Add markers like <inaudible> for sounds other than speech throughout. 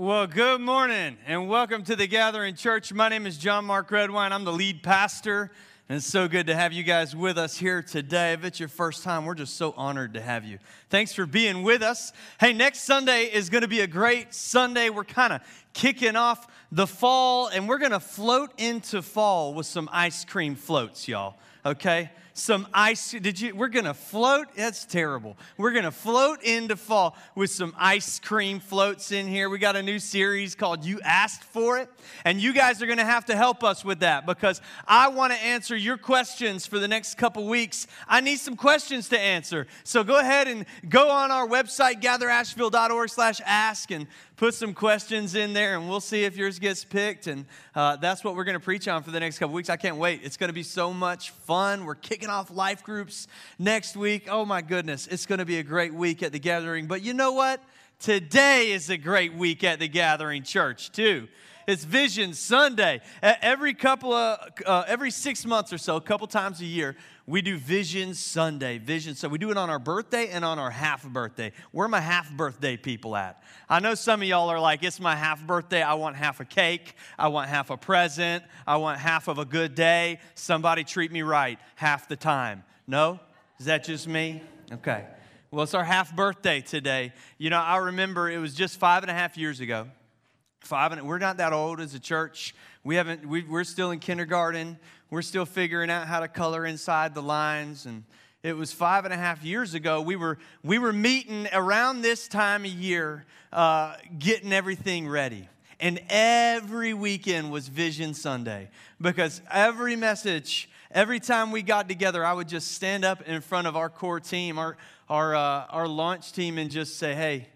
Well, good morning and welcome to the Gathering Church. My name is John Mark Redwine. I'm the lead pastor, and it's so good to have you guys with us here today. If it's your first time, we're just so honored to have you. Thanks for being with us. Hey, next Sunday is going to be a great Sunday. We're kind of kicking off the fall, and we're going to float into fall with some ice cream floats, y'all. Okay? Some ice. Did you? We're gonna float. That's terrible. We're gonna float into fall with some ice cream floats in here. We got a new series called "You Asked for It," and you guys are gonna have to help us with that because I want to answer your questions for the next couple weeks. I need some questions to answer. So go ahead and go on our website, gatherasheville.org/ask, and put some questions in there and we'll see if yours gets picked. And uh, that's what we're going to preach on for the next couple weeks. I can't wait. It's going to be so much fun. We're kicking off life groups next week. Oh my goodness, it's going to be a great week at the gathering. But you know what? Today is a great week at the gathering church, too. It's Vision Sunday. Every couple of, uh, every six months or so, a couple times a year, we do Vision Sunday. Vision. So we do it on our birthday and on our half birthday. Where my half birthday people at? I know some of y'all are like, it's my half birthday. I want half a cake. I want half a present. I want half of a good day. Somebody treat me right half the time. No? Is that just me? Okay. Well, it's our half birthday today. You know, I remember it was just five and a half years ago. Five and we're not that old as a church. We haven't. We, we're still in kindergarten. We're still figuring out how to color inside the lines. And it was five and a half years ago. We were we were meeting around this time of year, uh, getting everything ready. And every weekend was Vision Sunday because every message, every time we got together, I would just stand up in front of our core team, our our uh, our launch team, and just say, "Hey."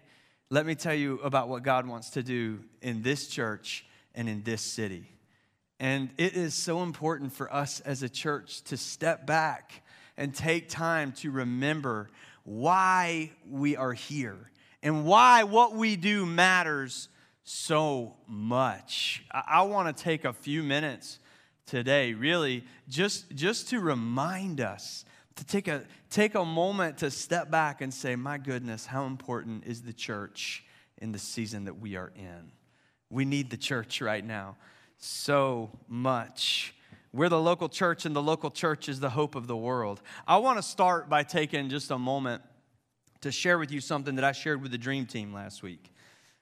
let me tell you about what God wants to do in this church and in this city. And it is so important for us as a church to step back and take time to remember why we are here and why what we do matters so much. I, I want to take a few minutes today, really, just, just to remind us to take a, take a moment to step back and say, My goodness, how important is the church in the season that we are in? We need the church right now so much. We're the local church, and the local church is the hope of the world. I want to start by taking just a moment to share with you something that I shared with the Dream Team last week.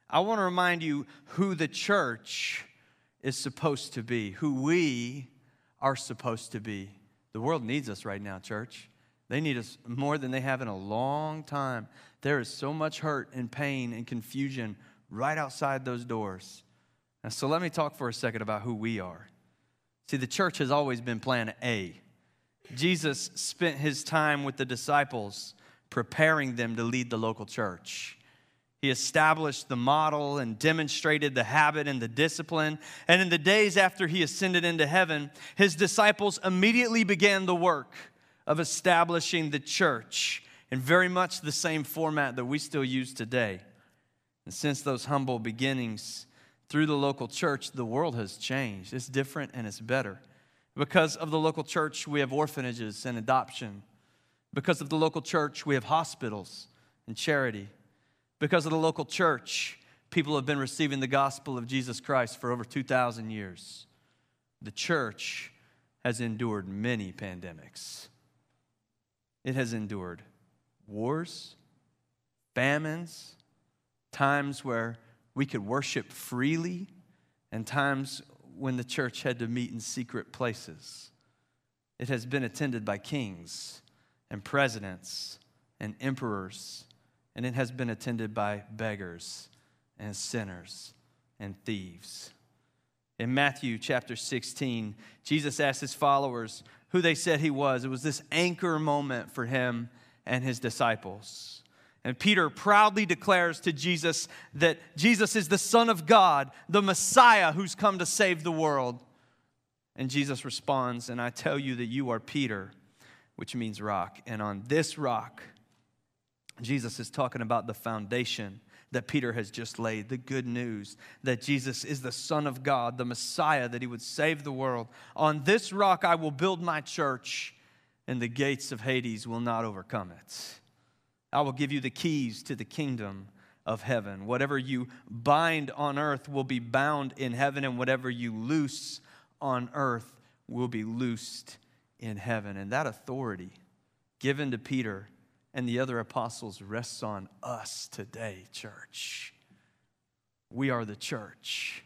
I want to remind you who the church is supposed to be, who we are supposed to be. The world needs us right now, church. They need us more than they have in a long time. There is so much hurt and pain and confusion right outside those doors. And so let me talk for a second about who we are. See, the church has always been plan A. Jesus spent his time with the disciples preparing them to lead the local church. He established the model and demonstrated the habit and the discipline. And in the days after he ascended into heaven, his disciples immediately began the work of establishing the church in very much the same format that we still use today. And since those humble beginnings through the local church, the world has changed. It's different and it's better. Because of the local church, we have orphanages and adoption. Because of the local church, we have hospitals and charity because of the local church, people have been receiving the gospel of Jesus Christ for over 2,000 years. The church has endured many pandemics. It has endured wars, famines, times where we could worship freely, and times when the church had to meet in secret places. It has been attended by kings and presidents and emperors and it has been attended by beggars and sinners and thieves. In Matthew chapter 16, Jesus asked his followers who they said he was. It was this anchor moment for him and his disciples. And Peter proudly declares to Jesus that Jesus is the Son of God, the Messiah who's come to save the world. And Jesus responds, And I tell you that you are Peter, which means rock. And on this rock, Jesus is talking about the foundation that Peter has just laid, the good news that Jesus is the Son of God, the Messiah, that he would save the world. On this rock I will build my church, and the gates of Hades will not overcome it. I will give you the keys to the kingdom of heaven. Whatever you bind on earth will be bound in heaven, and whatever you loose on earth will be loosed in heaven. And that authority given to Peter and the other apostles rests on us today, church. We are the church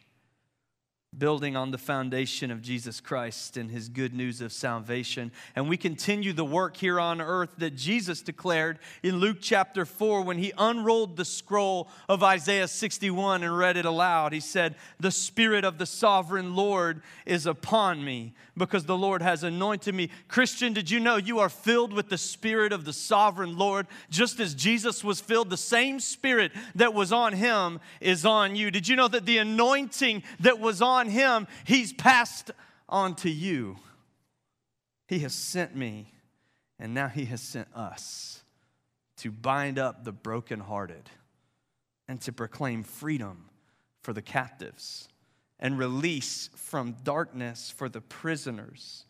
building on the foundation of Jesus Christ and his good news of salvation. And we continue the work here on earth that Jesus declared in Luke chapter 4 when he unrolled the scroll of Isaiah 61 and read it aloud. He said, The Spirit of the sovereign Lord is upon me because the Lord has anointed me. Christian, did you know you are filled with the Spirit of the sovereign Lord? Just as Jesus was filled, the same Spirit that was on him is on you. Did you know that the anointing that was on on him, he's passed on to you. He has sent me, and now he has sent us to bind up the brokenhearted and to proclaim freedom for the captives and release from darkness for the prisoners,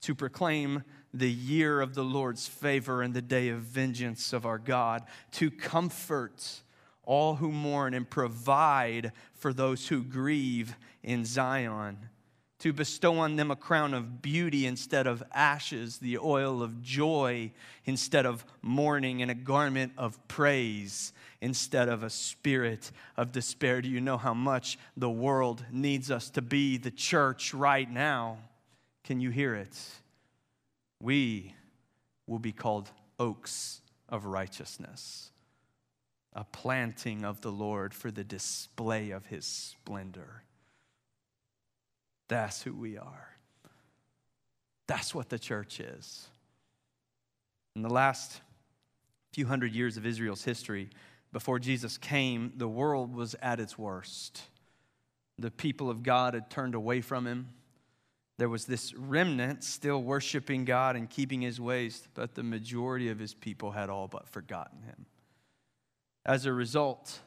to proclaim the year of the Lord's favor and the day of vengeance of our God, to comfort all who mourn and provide for those who grieve in Zion, to bestow on them a crown of beauty instead of ashes, the oil of joy instead of mourning, and a garment of praise instead of a spirit of despair. Do you know how much the world needs us to be the church right now? Can you hear it? We will be called oaks of righteousness a planting of the Lord for the display of his splendor. That's who we are. That's what the church is. In the last few hundred years of Israel's history, before Jesus came, the world was at its worst. The people of God had turned away from him. There was this remnant still worshiping God and keeping his ways, but the majority of his people had all but forgotten him. As a result,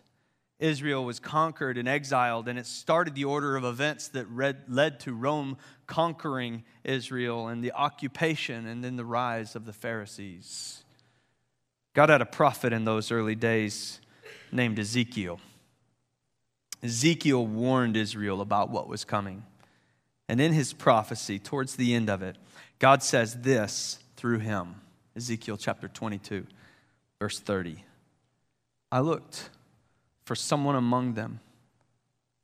Israel was conquered and exiled, and it started the order of events that read, led to Rome conquering Israel and the occupation and then the rise of the Pharisees. God had a prophet in those early days named Ezekiel. Ezekiel warned Israel about what was coming. And in his prophecy, towards the end of it, God says this through him Ezekiel chapter 22, verse 30. I looked for someone among them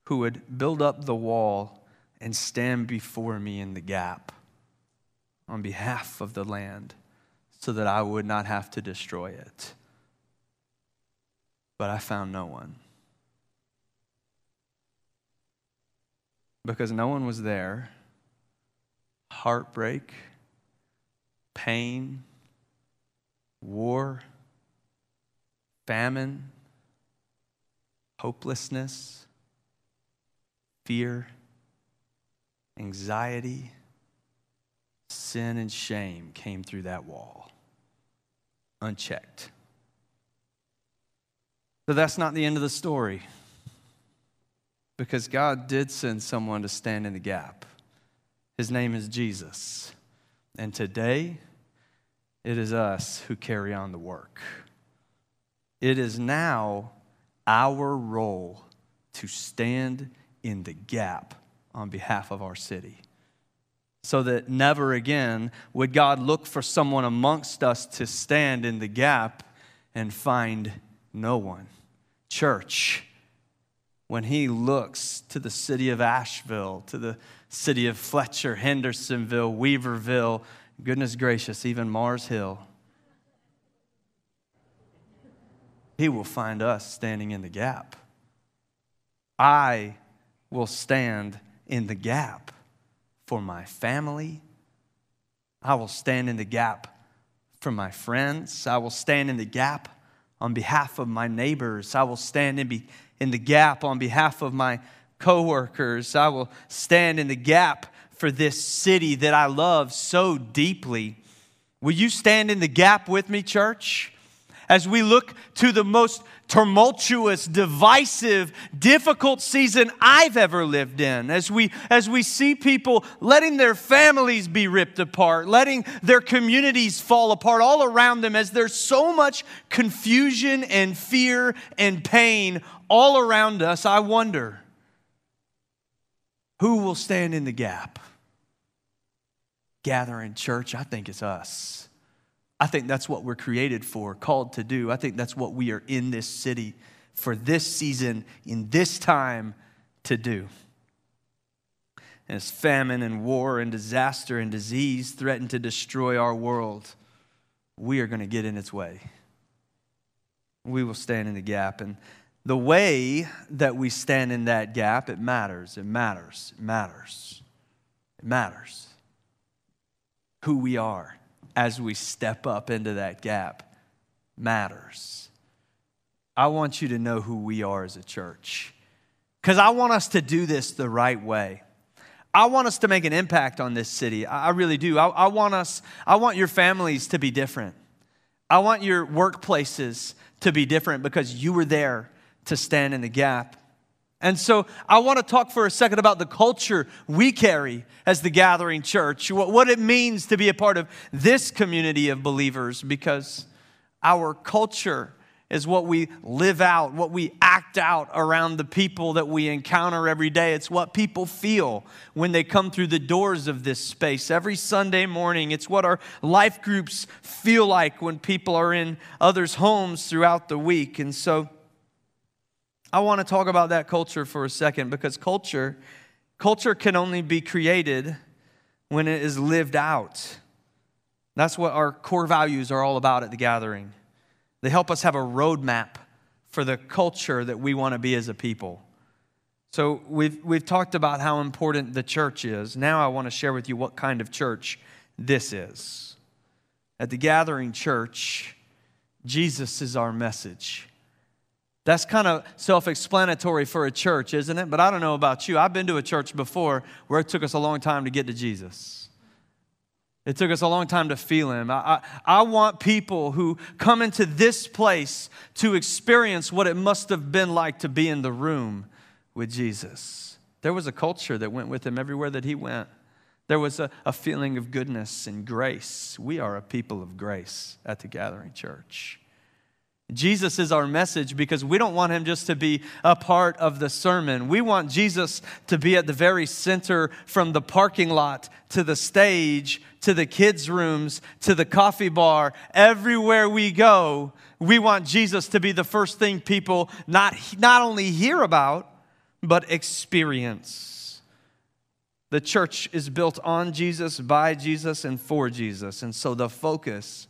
who would build up the wall and stand before me in the gap on behalf of the land so that I would not have to destroy it. But I found no one. Because no one was there. Heartbreak, pain, war famine, hopelessness, fear, anxiety, sin, and shame came through that wall unchecked. But that's not the end of the story because God did send someone to stand in the gap. His name is Jesus. And today, it is us who carry on the work. It is now our role to stand in the gap on behalf of our city. So that never again would God look for someone amongst us to stand in the gap and find no one. Church, when He looks to the city of Asheville, to the city of Fletcher, Hendersonville, Weaverville, goodness gracious, even Mars Hill, He will find us standing in the gap. I will stand in the gap for my family. I will stand in the gap for my friends. I will stand in the gap on behalf of my neighbors. I will stand in, be, in the gap on behalf of my coworkers. I will stand in the gap for this city that I love so deeply. Will you stand in the gap with me, church? As we look to the most tumultuous, divisive, difficult season I've ever lived in, as we, as we see people letting their families be ripped apart, letting their communities fall apart all around them, as there's so much confusion and fear and pain all around us, I wonder who will stand in the gap? Gathering church, I think it's us. I think that's what we're created for, called to do. I think that's what we are in this city for this season, in this time to do. As famine and war and disaster and disease threaten to destroy our world, we are going to get in its way. We will stand in the gap. And the way that we stand in that gap, it matters. It matters. It matters. It matters. Who we are as we step up into that gap matters. I want you to know who we are as a church because I want us to do this the right way. I want us to make an impact on this city. I really do. I, I, want us, I want your families to be different. I want your workplaces to be different because you were there to stand in the gap. And so I want to talk for a second about the culture we carry as the gathering church, what it means to be a part of this community of believers, because our culture is what we live out, what we act out around the people that we encounter every day. It's what people feel when they come through the doors of this space every Sunday morning. It's what our life groups feel like when people are in others' homes throughout the week. And so, I want to talk about that culture for a second because culture culture can only be created when it is lived out. That's what our core values are all about at the gathering. They help us have a roadmap for the culture that we want to be as a people. So we've, we've talked about how important the church is. Now I want to share with you what kind of church this is. At the gathering church, Jesus is our message. That's kind of self explanatory for a church, isn't it? But I don't know about you. I've been to a church before where it took us a long time to get to Jesus. It took us a long time to feel Him. I, I, I, want people who come into this place to experience what it must have been like to be in the room with Jesus. There was a culture that went with Him everywhere that He went. There was a, a feeling of goodness and grace. We are a people of grace at the Gathering Church. Jesus is our message because we don't want him just to be a part of the sermon. We want Jesus to be at the very center from the parking lot to the stage to the kids' rooms to the coffee bar. Everywhere we go, we want Jesus to be the first thing people not, not only hear about, but experience. The church is built on Jesus, by Jesus, and for Jesus. And so the focus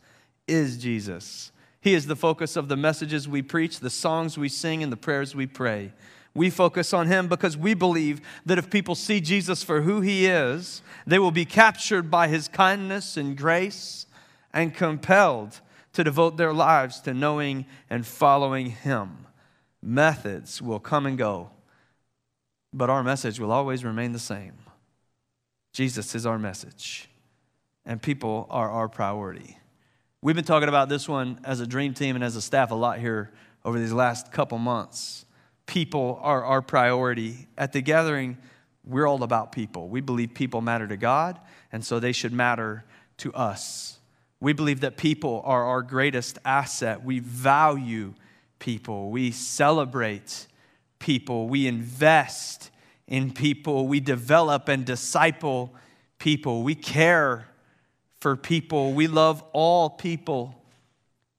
is Jesus. He is the focus of the messages we preach, the songs we sing, and the prayers we pray. We focus on Him because we believe that if people see Jesus for who He is, they will be captured by His kindness and grace and compelled to devote their lives to knowing and following Him. Methods will come and go, but our message will always remain the same. Jesus is our message, and people are our priority. We've been talking about this one as a dream team and as a staff a lot here over these last couple months. People are our priority. At the gathering, we're all about people. We believe people matter to God, and so they should matter to us. We believe that people are our greatest asset. We value people. We celebrate people. We invest in people. We develop and disciple people. We care for people. We love all people,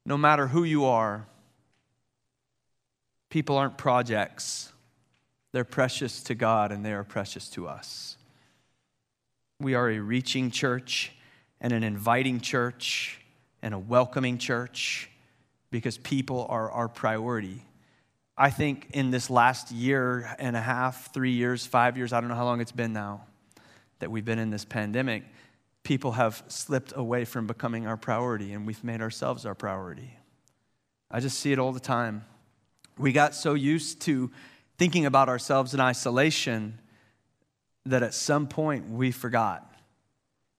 no matter who you are. People aren't projects, they're precious to God and they are precious to us. We are a reaching church and an inviting church and a welcoming church because people are our priority. I think in this last year and a half, three years, five years, I don't know how long it's been now that we've been in this pandemic, people have slipped away from becoming our priority and we've made ourselves our priority. I just see it all the time. We got so used to thinking about ourselves in isolation that at some point we forgot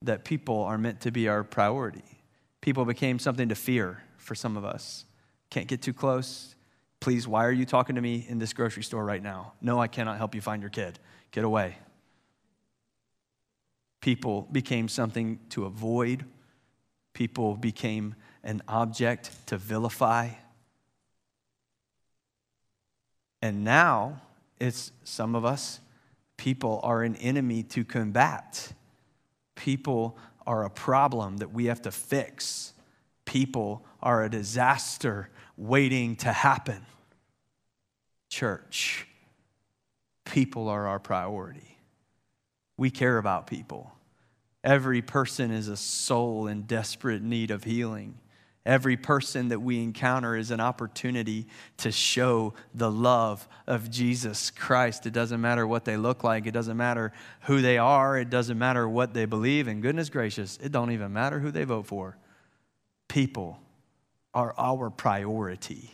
that people are meant to be our priority. People became something to fear for some of us. Can't get too close. Please, why are you talking to me in this grocery store right now? No, I cannot help you find your kid. Get away. People became something to avoid, people became an object to vilify. And now it's some of us, people are an enemy to combat. People are a problem that we have to fix. People are a disaster waiting to happen. Church, people are our priority. We care about people. Every person is a soul in desperate need of healing. Every person that we encounter is an opportunity to show the love of Jesus Christ. It doesn't matter what they look like, it doesn't matter who they are, it doesn't matter what they believe, and goodness gracious, it don't even matter who they vote for. People are our priority.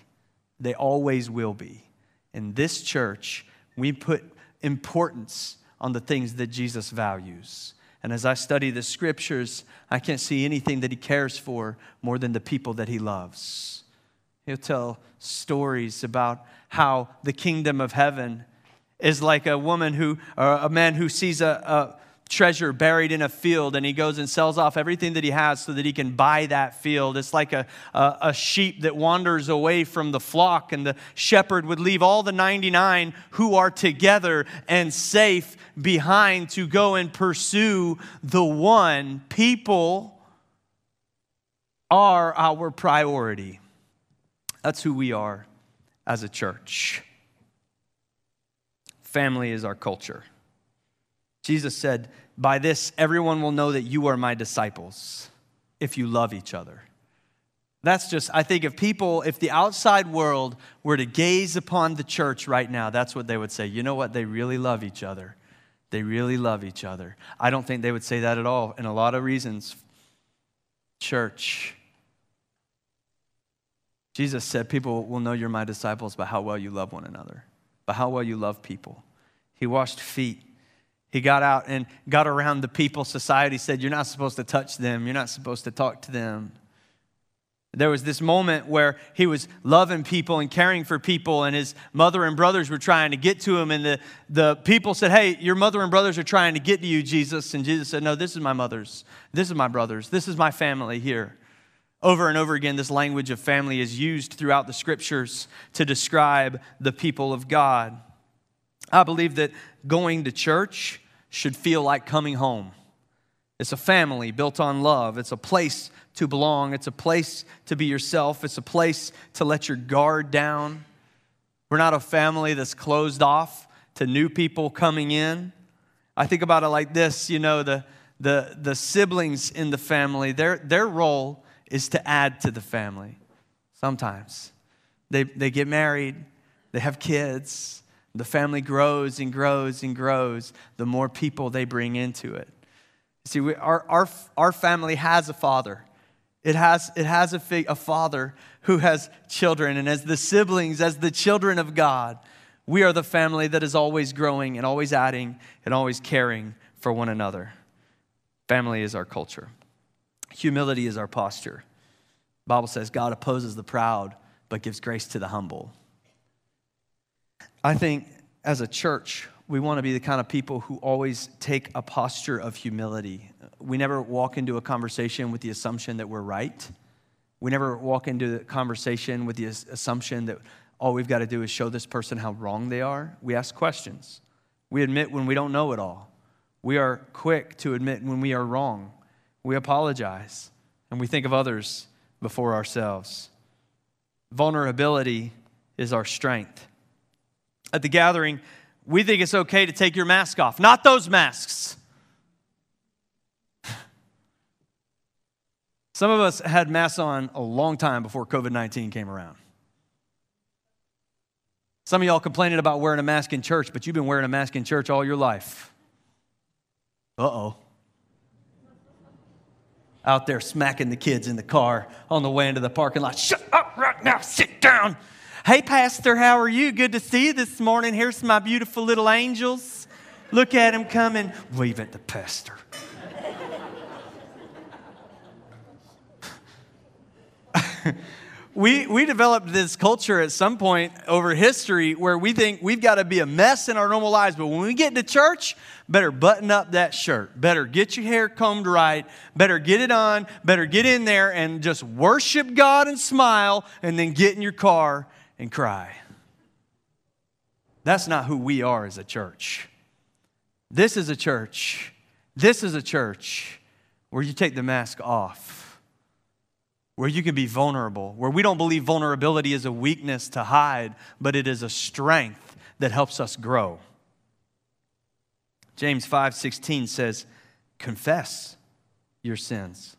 They always will be. In this church, we put importance on the things that Jesus values. And as I study the scriptures, I can't see anything that he cares for more than the people that he loves. He'll tell stories about how the kingdom of heaven is like a woman who, or a man who sees a, a treasure buried in a field and he goes and sells off everything that he has so that he can buy that field. It's like a, a, a, sheep that wanders away from the flock, and the shepherd would leave all the 99 who are together and safe behind to go and pursue the one. People are our priority. That's who we are as a church. Family is our culture. Jesus said, By this everyone will know that you are my disciples if you love each other. That's just, I think if people, if the outside world were to gaze upon the church right now, that's what they would say. You know what? They really love each other. They really love each other. I don't think they would say that at all, and a lot of reasons. Church. Jesus said, People will know you're my disciples by how well you love one another, by how well you love people. He washed feet. He got out and got around the people. Society said, You're not supposed to touch them, you're not supposed to talk to them. There was this moment where he was loving people and caring for people, and his mother and brothers were trying to get to him. And the, the people said, Hey, your mother and brothers are trying to get to you, Jesus. And Jesus said, No, this is my mother's. This is my brothers. This is my family here. Over and over again, this language of family is used throughout the scriptures to describe the people of God. I believe that going to church should feel like coming home. It's a family built on love. It's a place to belong. It's a place to be yourself. It's a place to let your guard down. We're not a family that's closed off to new people coming in. I think about it like this you know, the, the, the siblings in the family, their, their role is to add to the family sometimes. They, they get married, they have kids, the family grows and grows and grows the more people they bring into it. See, we, our, our, our family has a father. It has, it has a, fig, a father who has children. And as the siblings, as the children of God, we are the family that is always growing and always adding and always caring for one another. Family is our culture. Humility is our posture. The Bible says God opposes the proud, but gives grace to the humble. I think as a church, we want to be the kind of people who always take a posture of humility. We never walk into a conversation with the assumption that we're right. We never walk into the conversation with the assumption that all we've got to do is show this person how wrong they are. We ask questions. We admit when we don't know it all. We are quick to admit when we are wrong. We apologize and we think of others before ourselves. Vulnerability is our strength at the gathering, we think it's okay to take your mask off. Not those masks. <laughs> Some of us had masks on a long time before COVID 19 came around. Some of y'all complaining about wearing a mask in church, but you've been wearing a mask in church all your life. Uh oh. Out there smacking the kids in the car on the way into the parking lot. Shut up right now, sit down. Hey, Pastor, how are you? Good to see you this morning. Here's my beautiful little angels. Look at them coming. Wave at the pastor. we, we developed this culture at some point over history where we think we've got to be a mess in our normal lives, but when we get to church, better button up that shirt, better get your hair combed right, better get it on, better get in there and just worship God and smile, and then get in your car and cry. That's not who we are as a church. This is a church. This is a church where you take the mask off where you can be vulnerable, where we don't believe vulnerability is a weakness to hide, but it is a strength that helps us grow. James 5:16 says, "Confess your sins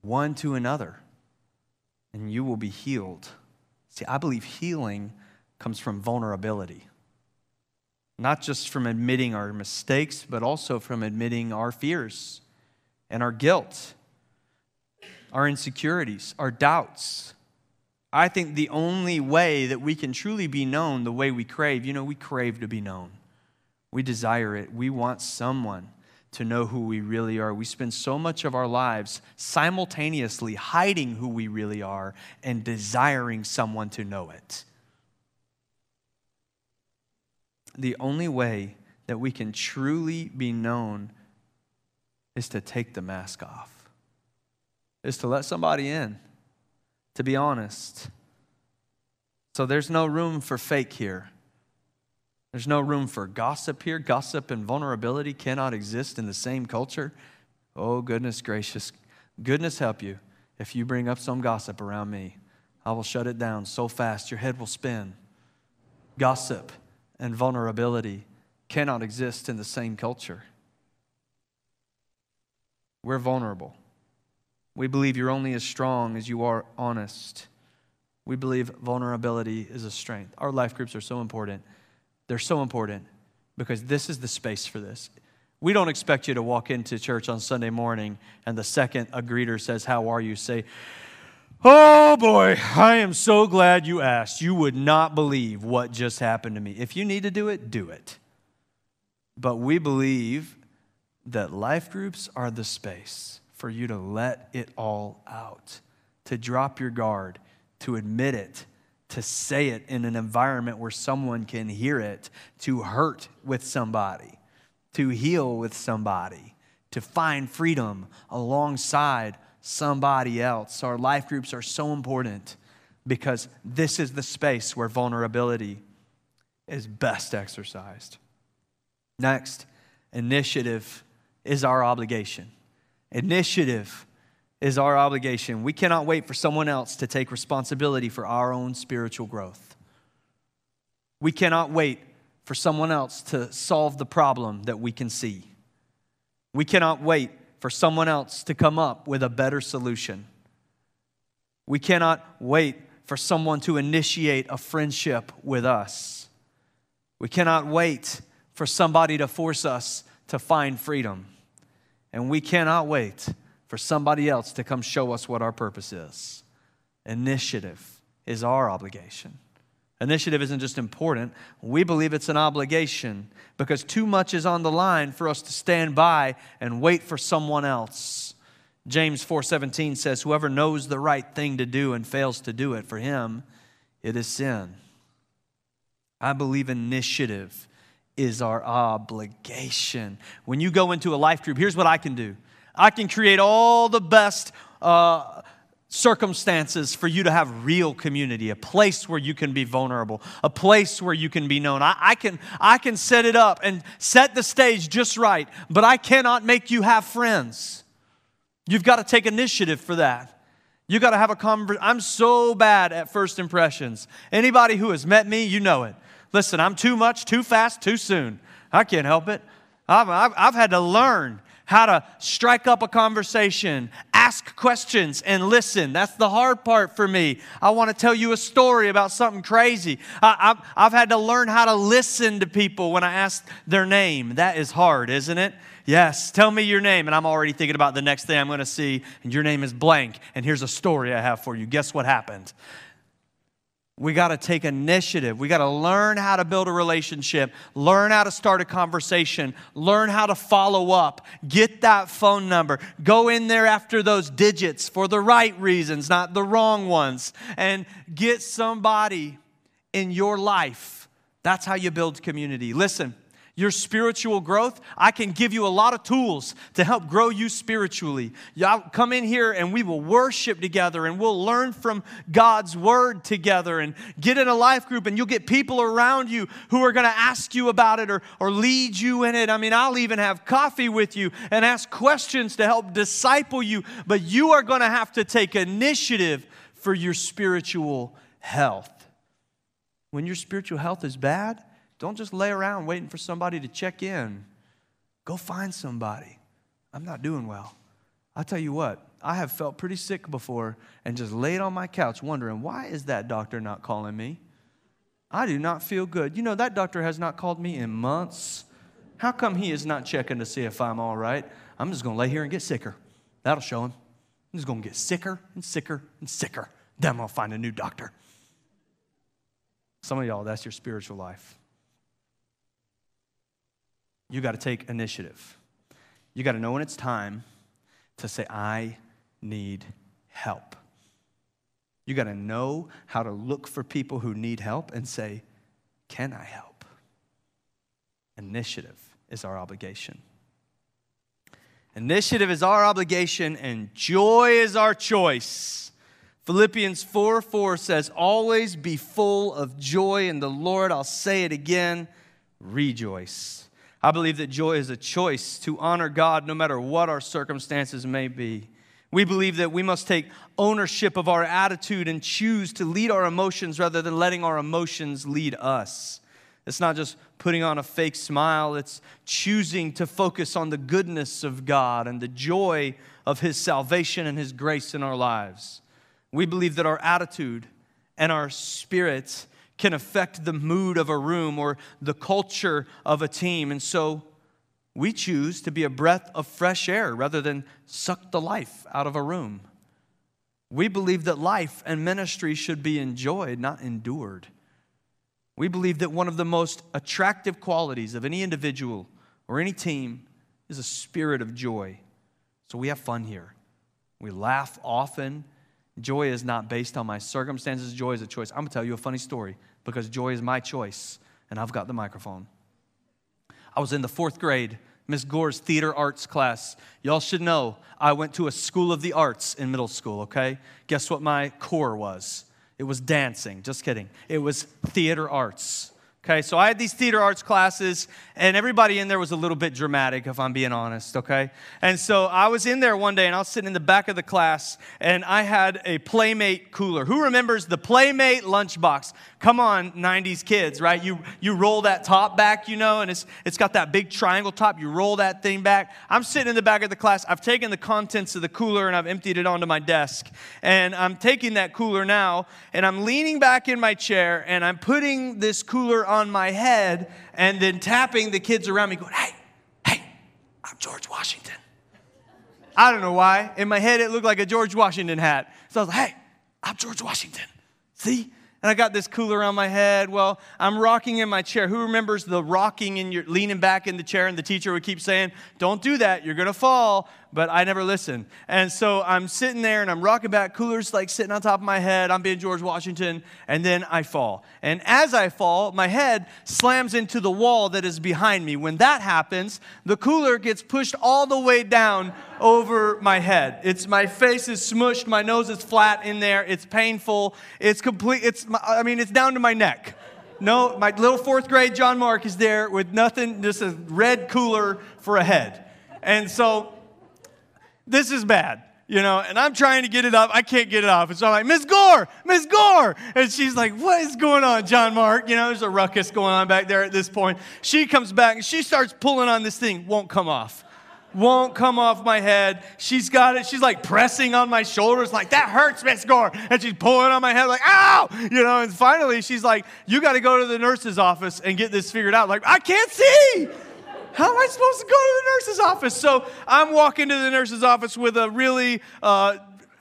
one to another, and you will be healed." See, I believe healing comes from vulnerability. Not just from admitting our mistakes, but also from admitting our fears and our guilt our insecurities, our doubts. I think the only way that we can truly be known the way we crave, you know, we crave to be known. We desire it. We want someone to know who we really are. We spend so much of our lives simultaneously hiding who we really are and desiring someone to know it. The only way that we can truly be known is to take the mask off is to let somebody in, to be honest. So there's no room for fake here. There's no room for gossip here. Gossip and vulnerability cannot exist in the same culture. Oh, goodness gracious. Goodness help you if you bring up some gossip around me. I will shut it down so fast your head will spin. Gossip and vulnerability cannot exist in the same culture. We're vulnerable. We believe you're only as strong as you are honest. We believe vulnerability is a strength. Our life groups are so important. They're so important because this is the space for this. We don't expect you to walk into church on Sunday morning and the second a greeter says, How are you? say, Oh boy, I am so glad you asked. You would not believe what just happened to me. If you need to do it, do it. But we believe that life groups are the space for you to let it all out, to drop your guard, to admit it, to say it in an environment where someone can hear it, to hurt with somebody, to heal with somebody, to find freedom alongside somebody else. Our life groups are so important because this is the space where vulnerability is best exercised. Next, initiative is our obligation. Initiative is our obligation. We cannot wait for someone else to take responsibility for our own spiritual growth. We cannot wait for someone else to solve the problem that we can see. We cannot wait for someone else to come up with a better solution. We cannot wait for someone to initiate a friendship with us. We cannot wait for somebody to force us to find freedom. And we cannot wait for somebody else to come show us what our purpose is. Initiative is our obligation. Initiative isn't just important, we believe it's an obligation because too much is on the line for us to stand by and wait for someone else. James 4:17 says whoever knows the right thing to do and fails to do it for him it is sin. I believe initiative is our obligation. When you go into a life group, here's what I can do I can create all the best. Uh, circumstances for you to have real community, a place where you can be vulnerable, a place where you can be known. I, I, can, I can set it up and set the stage just right, but I cannot make you have friends. You've got to take initiative for that. You got to have a conversation. I'm so bad at first impressions. Anybody who has met me, you know it. Listen, I'm too much, too fast, too soon. I can't help it. I've, I've, I've had to learn how to strike up a conversation, ask questions, and listen. That's the hard part for me. I want to tell you a story about something crazy. I, have I've had to learn how to listen to people when I ask their name. That is hard, isn't it? Yes, tell me your name. And I'm already thinking about the next thing I'm going to see. And your name is blank. And here's a story I have for you. Guess what happened? We got to take initiative. We got to learn how to build a relationship, learn how to start a conversation, learn how to follow up, get that phone number, go in there after those digits for the right reasons, not the wrong ones, and get somebody in your life. That's how you build community. Listen your spiritual growth, I can give you a lot of tools to help grow you spiritually. Y'all come in here and we will worship together and we'll learn from God's word together and get in a life group and you'll get people around you who are going to ask you about it or, or lead you in it. I mean, I'll even have coffee with you and ask questions to help disciple you, but you are going to have to take initiative for your spiritual health. When your spiritual health is bad, don't just lay around waiting for somebody to check in. Go find somebody. I'm not doing well. I'll tell you what, I have felt pretty sick before and just laid on my couch wondering, why is that doctor not calling me? I do not feel good. You know, that doctor has not called me in months. How come he is not checking to see if I'm all right? I'm just going to lay here and get sicker. That'll show him. I'm just going to get sicker and sicker and sicker. Then I'll find a new doctor. Some of y'all, that's your spiritual life you got to take initiative. You got to know when it's time to say, I need help. You got to know how to look for people who need help and say, Can I help? Initiative is our obligation. Initiative is our obligation, and joy is our choice. Philippians 4 4 says, Always be full of joy in the Lord. I'll say it again rejoice. I believe that joy is a choice to honor God no matter what our circumstances may be. We believe that we must take ownership of our attitude and choose to lead our emotions rather than letting our emotions lead us. It's not just putting on a fake smile, it's choosing to focus on the goodness of God and the joy of His salvation and His grace in our lives. We believe that our attitude and our spirits can affect the mood of a room or the culture of a team. And so we choose to be a breath of fresh air rather than suck the life out of a room. We believe that life and ministry should be enjoyed, not endured. We believe that one of the most attractive qualities of any individual or any team is a spirit of joy. So we have fun here. We laugh often Joy is not based on my circumstances, joy is a choice. I'm gonna tell you a funny story because joy is my choice, and I've got the microphone. I was in the fourth grade, Miss Gore's theater arts class. Y'all should know I went to a school of the arts in middle school, okay? Guess what my core was? It was dancing. Just kidding. It was theater arts. Okay, so I had these theater arts classes, and everybody in there was a little bit dramatic, if I'm being honest, okay? And so I was in there one day, and I was sitting in the back of the class, and I had a Playmate cooler. Who remembers the Playmate lunchbox? Come on, 90s kids, right? You, you roll that top back, you know, and it's, it's got that big triangle top. You roll that thing back. I'm sitting in the back of the class. I've taken the contents of the cooler, and I've emptied it onto my desk. And I'm taking that cooler now, and I'm leaning back in my chair, and I'm putting this cooler on on my head and then tapping the kids around me, going, Hey, hey, I'm George Washington. I don't know why. In my head, it looked like a George Washington hat. So I was like, Hey, I'm George Washington. See? and I got this cooler on my head. Well, I'm rocking in my chair. Who remembers the rocking and you're leaning back in the chair and the teacher would keep saying, Don't do that, you're gonna fall. But I never listened. And so I'm sitting there and I'm rocking back, cooler's like sitting on top of my head. I'm being George Washington, and then I fall. And as I fall, my head slams into the wall that is behind me. When that happens, the cooler gets pushed all the way down over my head. It's my face is smushed, my nose is flat in there. It's painful. It's complete. It's I mean, it's down to my neck. No, my little fourth grade John Mark is there with nothing, just a red cooler for a head. And so this is bad, you know, and I'm trying to get it up. I can't get it off. And so I'm like, Miss Gore, Miss Gore. And she's like, What is going on, John Mark? You know, there's a ruckus going on back there at this point. She comes back and she starts pulling on this thing, won't come off won't come off my head. She's got it. She's like pressing on my shoulders, like, that hurts, Miss Gore. And she's pulling on my head, like, ow! You know, and finally she's like, you got to go to the nurse's office and get this figured out. Like, I can't see. How am I supposed to go to the nurse's office? So I'm walking to the nurse's office with a really uh,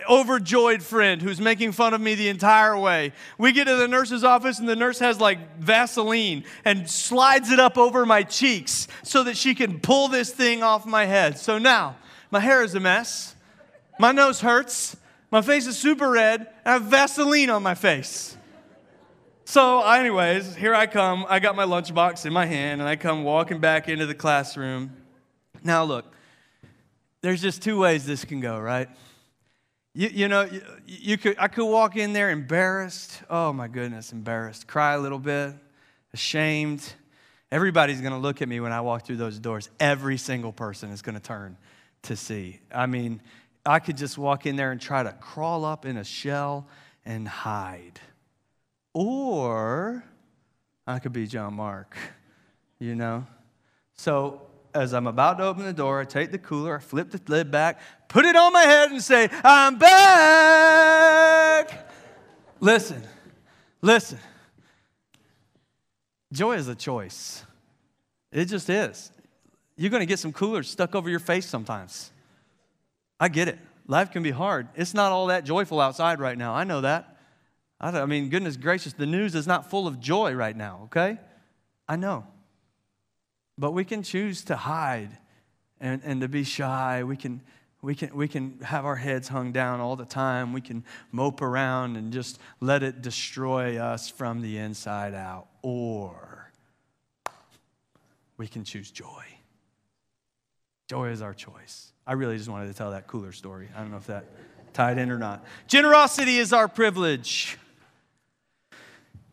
overjoyed friend who's making fun of me the entire way. We get to the nurse's office, and the nurse has like Vaseline and slides it up over my cheeks so that she can pull this thing off my head. So now, my hair is a mess, my nose hurts, my face is super red, and I have Vaseline on my face. So, anyways, here I come. I got my lunchbox in my hand, and I come walking back into the classroom. Now, look, there's just two ways this can go, right? You, you know, you, you could, I could walk in there embarrassed. Oh my goodness, embarrassed. Cry a little bit, ashamed. Everybody's going to look at me when I walk through those doors. Every single person is going to turn to see. I mean, I could just walk in there and try to crawl up in a shell and hide. Or I could be John Mark, you know? So as I'm about to open the door, I take the cooler, I flip the lid back, put it on my head, and say, I'm back. listen, listen. Joy is a choice. It just is. You're going to get some coolers stuck over your face sometimes. I get it. Life can be hard. It's not all that joyful outside right now. I know that. I mean, goodness gracious, the news is not full of joy right now, okay? I know. But we can choose to hide and, and to be shy. We can, we, can, we can have our heads hung down all the time. We can mope around and just let it destroy us from the inside out. Or we can choose joy. Joy is our choice. I really just wanted to tell that cooler story. I don't know if that tied in or not. Generosity is our privilege.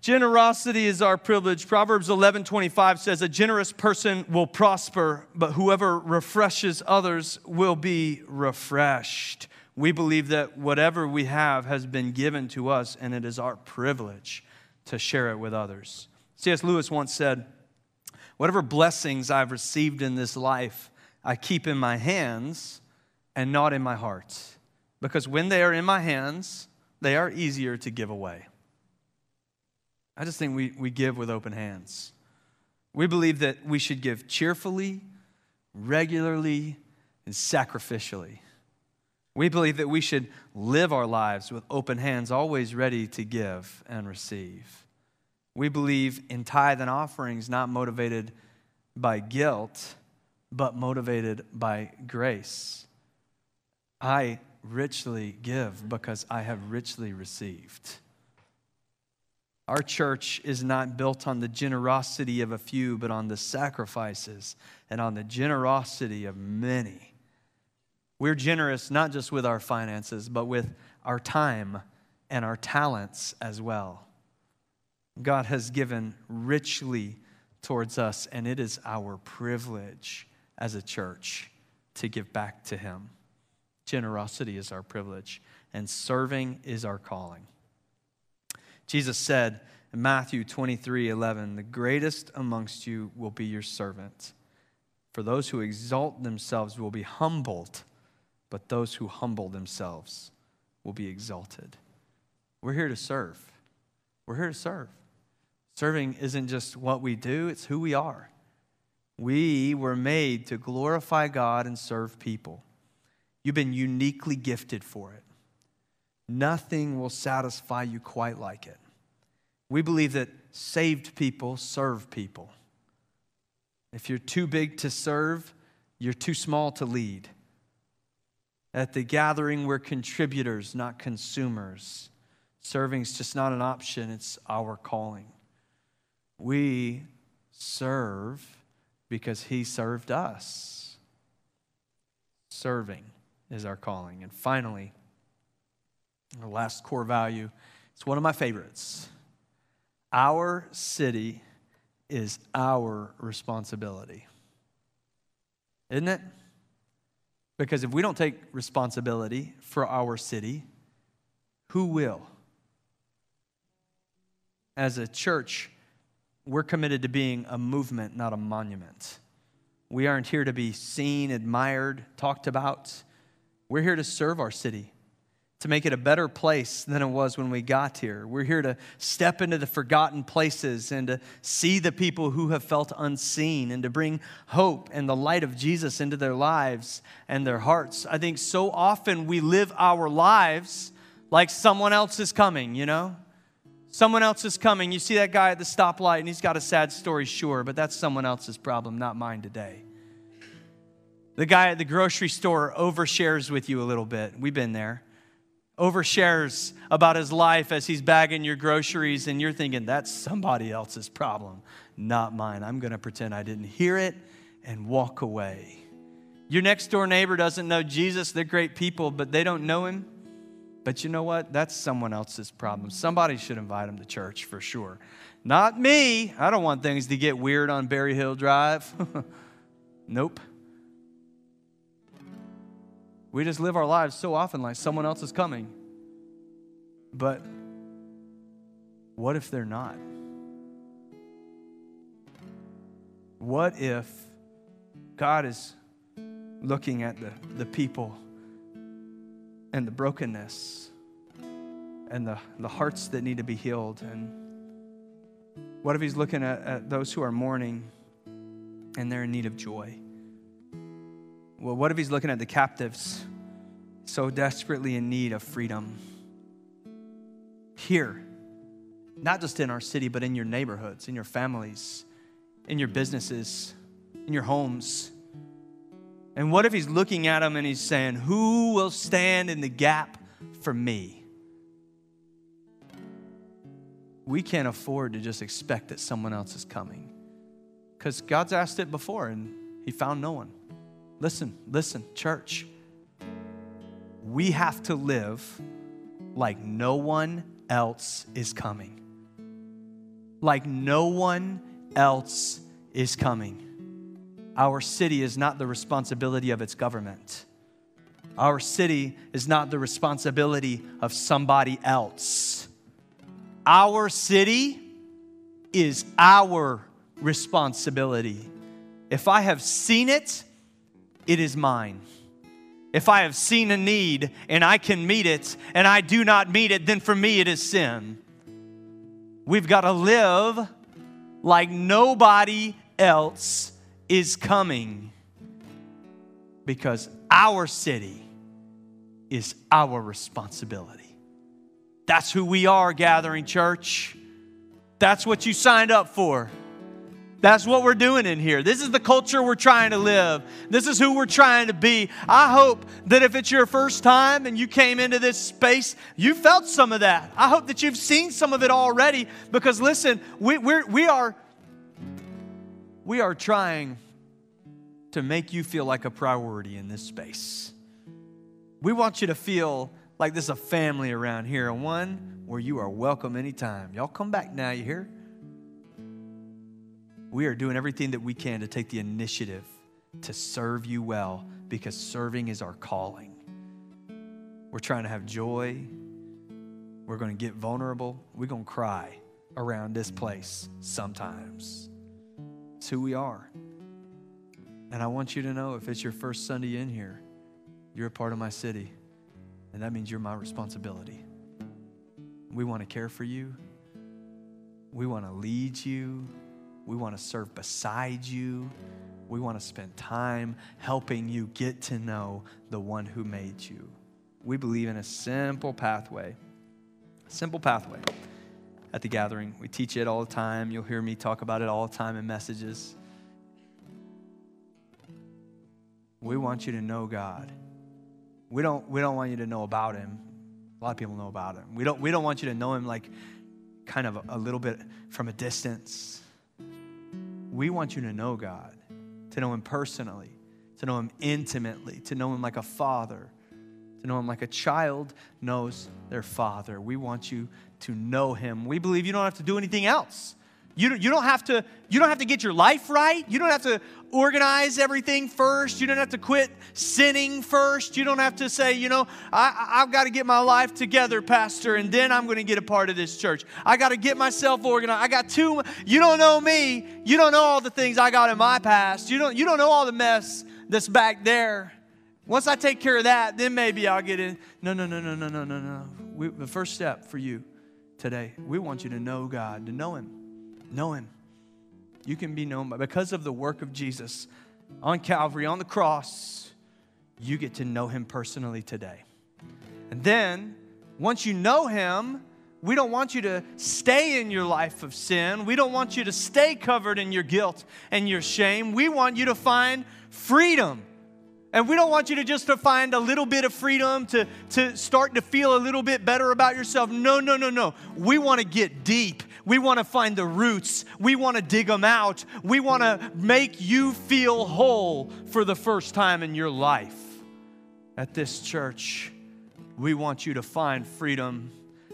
Generosity is our privilege. Proverbs 11:25 says a generous person will prosper, but whoever refreshes others will be refreshed. We believe that whatever we have has been given to us and it is our privilege to share it with others. C.S. Lewis once said, "Whatever blessings I've received in this life, I keep in my hands and not in my heart, because when they are in my hands, they are easier to give away." I just think we, we give with open hands. We believe that we should give cheerfully, regularly, and sacrificially. We believe that we should live our lives with open hands, always ready to give and receive. We believe in tithe and offerings not motivated by guilt, but motivated by grace. I richly give because I have richly received. Our church is not built on the generosity of a few, but on the sacrifices and on the generosity of many. We're generous not just with our finances, but with our time and our talents as well. God has given richly towards us, and it is our privilege as a church to give back to Him. Generosity is our privilege, and serving is our calling. Jesus said in Matthew 23 11, The greatest amongst you will be your servant. For those who exalt themselves will be humbled, but those who humble themselves will be exalted. We're here to serve. We're here to serve. Serving isn't just what we do, it's who we are. We were made to glorify God and serve people. You've been uniquely gifted for it. Nothing will satisfy you quite like it. We believe that saved people serve people. If you're too big to serve, you're too small to lead. At the gathering, we're contributors, not consumers. Serving is just not an option, it's our calling. We serve because He served us. Serving is our calling. And finally, our last core value, it's one of my favorites our city is our responsibility. Isn't it? Because if we don't take responsibility for our city, who will? As a church, we're committed to being a movement, not a monument. We aren't here to be seen, admired, talked about. We're here to serve our city, to make it a better place than it was when we got here. We're here to step into the forgotten places and to see the people who have felt unseen and to bring hope and the light of Jesus into their lives and their hearts. I think so often we live our lives like someone else is coming, you know? Someone else is coming. You see that guy at the stoplight and he's got a sad story, sure, but that's someone else's problem, not mine today. The guy at the grocery store overshares with you a little bit. We've been there overshares about his life as he's bagging your groceries, and you're thinking, that's somebody else's problem, not mine. I'm going to pretend I didn't hear it and walk away. Your next door neighbor doesn't know Jesus. They're great people, but they don't know him. But you know what? That's someone else's problem. Somebody should invite him to church for sure. Not me. I don't want things to get weird on Berry Hill Drive. <laughs> nope. We just live our lives so often like someone else is coming. But what if they're not? What if God is looking at the, the people and the brokenness and the, the hearts that need to be healed? And what if He's looking at, at those who are mourning and they're in need of joy? Well, what if he's looking at the captives so desperately in need of freedom? Here, not just in our city, but in your neighborhoods, in your families, in your businesses, in your homes. And what if he's looking at them and he's saying, Who will stand in the gap for me? We can't afford to just expect that someone else is coming because God's asked it before and he found no one. Listen, listen, church. We have to live like no one else is coming. Like no one else is coming. Our city is not the responsibility of its government. Our city is not the responsibility of somebody else. Our city is our responsibility. If I have seen it, it is mine. If I have seen a need and I can meet it and I do not meet it, then for me it is sin. We've got to live like nobody else is coming because our city is our responsibility. That's who we are, gathering church. That's what you signed up for. That's what we're doing in here. This is the culture we're trying to live. This is who we're trying to be. I hope that if it's your first time and you came into this space, you felt some of that. I hope that you've seen some of it already because listen, we, we're, we are we are trying to make you feel like a priority in this space. We want you to feel like there's a family around here, and one where you are welcome anytime. Y'all come back now, you hear? We are doing everything that we can to take the initiative to serve you well because serving is our calling. We're trying to have joy. We're going to get vulnerable. We're going to cry around this place sometimes. It's who we are. And I want you to know if it's your first Sunday in here, you're a part of my city. And that means you're my responsibility. We want to care for you. We want to lead you. We want to serve beside you. We want to spend time helping you get to know the one who made you. We believe in a simple pathway. A simple pathway at the gathering. We teach it all the time. You'll hear me talk about it all the time in messages. We want you to know God. We don't, we don't want you to know about Him. A lot of people know about Him. We don't, we don't want you to know Him like kind of a, a little bit from a distance. We want you to know God, to know Him personally, to know Him intimately, to know Him like a father, to know Him like a child knows their father. We want you to know Him. We believe you don't have to do anything else. You, you, don't have to, you don't have to get your life right. You don't have to organize everything first. You don't have to quit sinning first. You don't have to say, you know, I, I've got to get my life together, Pastor, and then I'm going to get a part of this church. I got to get myself organized. I got too, you don't know me. You don't know all the things I got in my past. You don't, you don't know all the mess that's back there. Once I take care of that, then maybe I'll get in. No, no, no, no, no, no, no, no. The first step for you today, we want you to know God, to know Him. Know Him. You can be known by, because of the work of Jesus on Calvary, on the cross, you get to know Him personally today. And then, once you know Him, we don't want you to stay in your life of sin. We don't want you to stay covered in your guilt and your shame. We want you to find freedom. And we don't want you to just to find a little bit of freedom to, to start to feel a little bit better about yourself. No, no, no, no. We want to get deep. We want to find the roots. We want to dig them out. We want to make you feel whole for the first time in your life. At this church, we want you to find freedom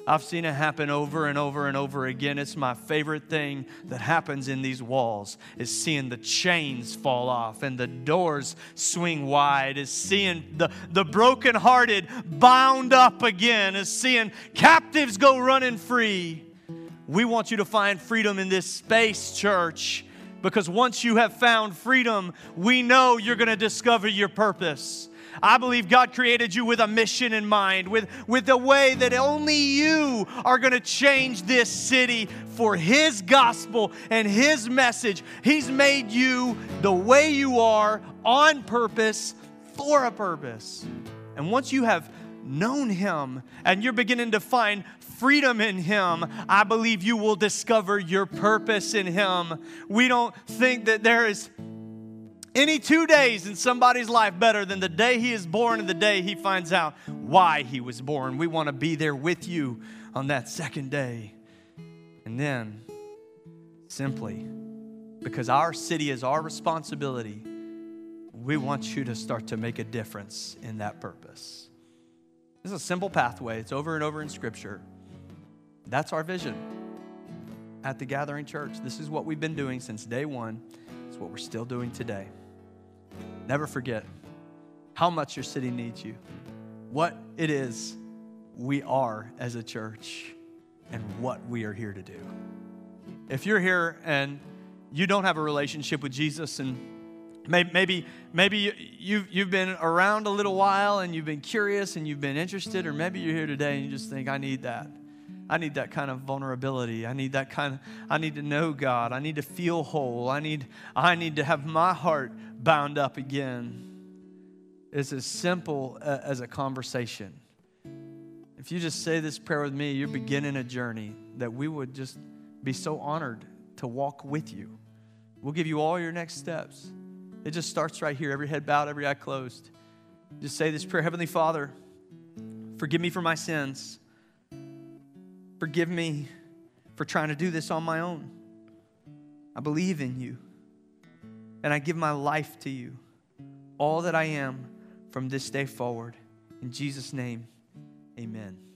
I've seen it happen over and over and over again. It's my favorite thing that happens in these walls is seeing the chains fall off and the doors swing wide, is seeing the, the brokenhearted bound up again, is seeing captives go running free. We want you to find freedom in this space, church, because once you have found freedom, we know you're going to discover your purpose. I believe God created you with a mission in mind, with, with a way that only you are going to change this city for His gospel and His message. He's made you the way you are on purpose for a purpose. And once you have known Him and you're beginning to find freedom in Him, I believe you will discover your purpose in Him. We don't think that there is any two days in somebody's life better than the day he is born and the day he finds out why he was born. We want to be there with you on that second day. And then, simply, because our city is our responsibility, we want you to start to make a difference in that purpose. This is a simple pathway, it's over and over in Scripture. That's our vision at the Gathering Church. This is what we've been doing since day one. It's what we're still doing today. Never forget how much your city needs you, what it is we are as a church, and what we are here to do. If you're here and you don't have a relationship with Jesus and maybe maybe you've, you've been around a little while and you've been curious and you've been interested or maybe you're here today and you just think i need that i need that kind of vulnerability i need that kind of i need to know god i need to feel whole i need i need to have my heart bound up again It's as simple as a conversation. If you just say this prayer with me, you're beginning a journey that we would just be so honored to walk with you. We'll give you all your next steps. It just starts right here, every head bowed, every eye closed. Just say this prayer Heavenly Father, forgive me for my sins. Forgive me for trying to do this on my own. I believe in you and I give my life to you, all that I am from this day forward. In Jesus' name, amen.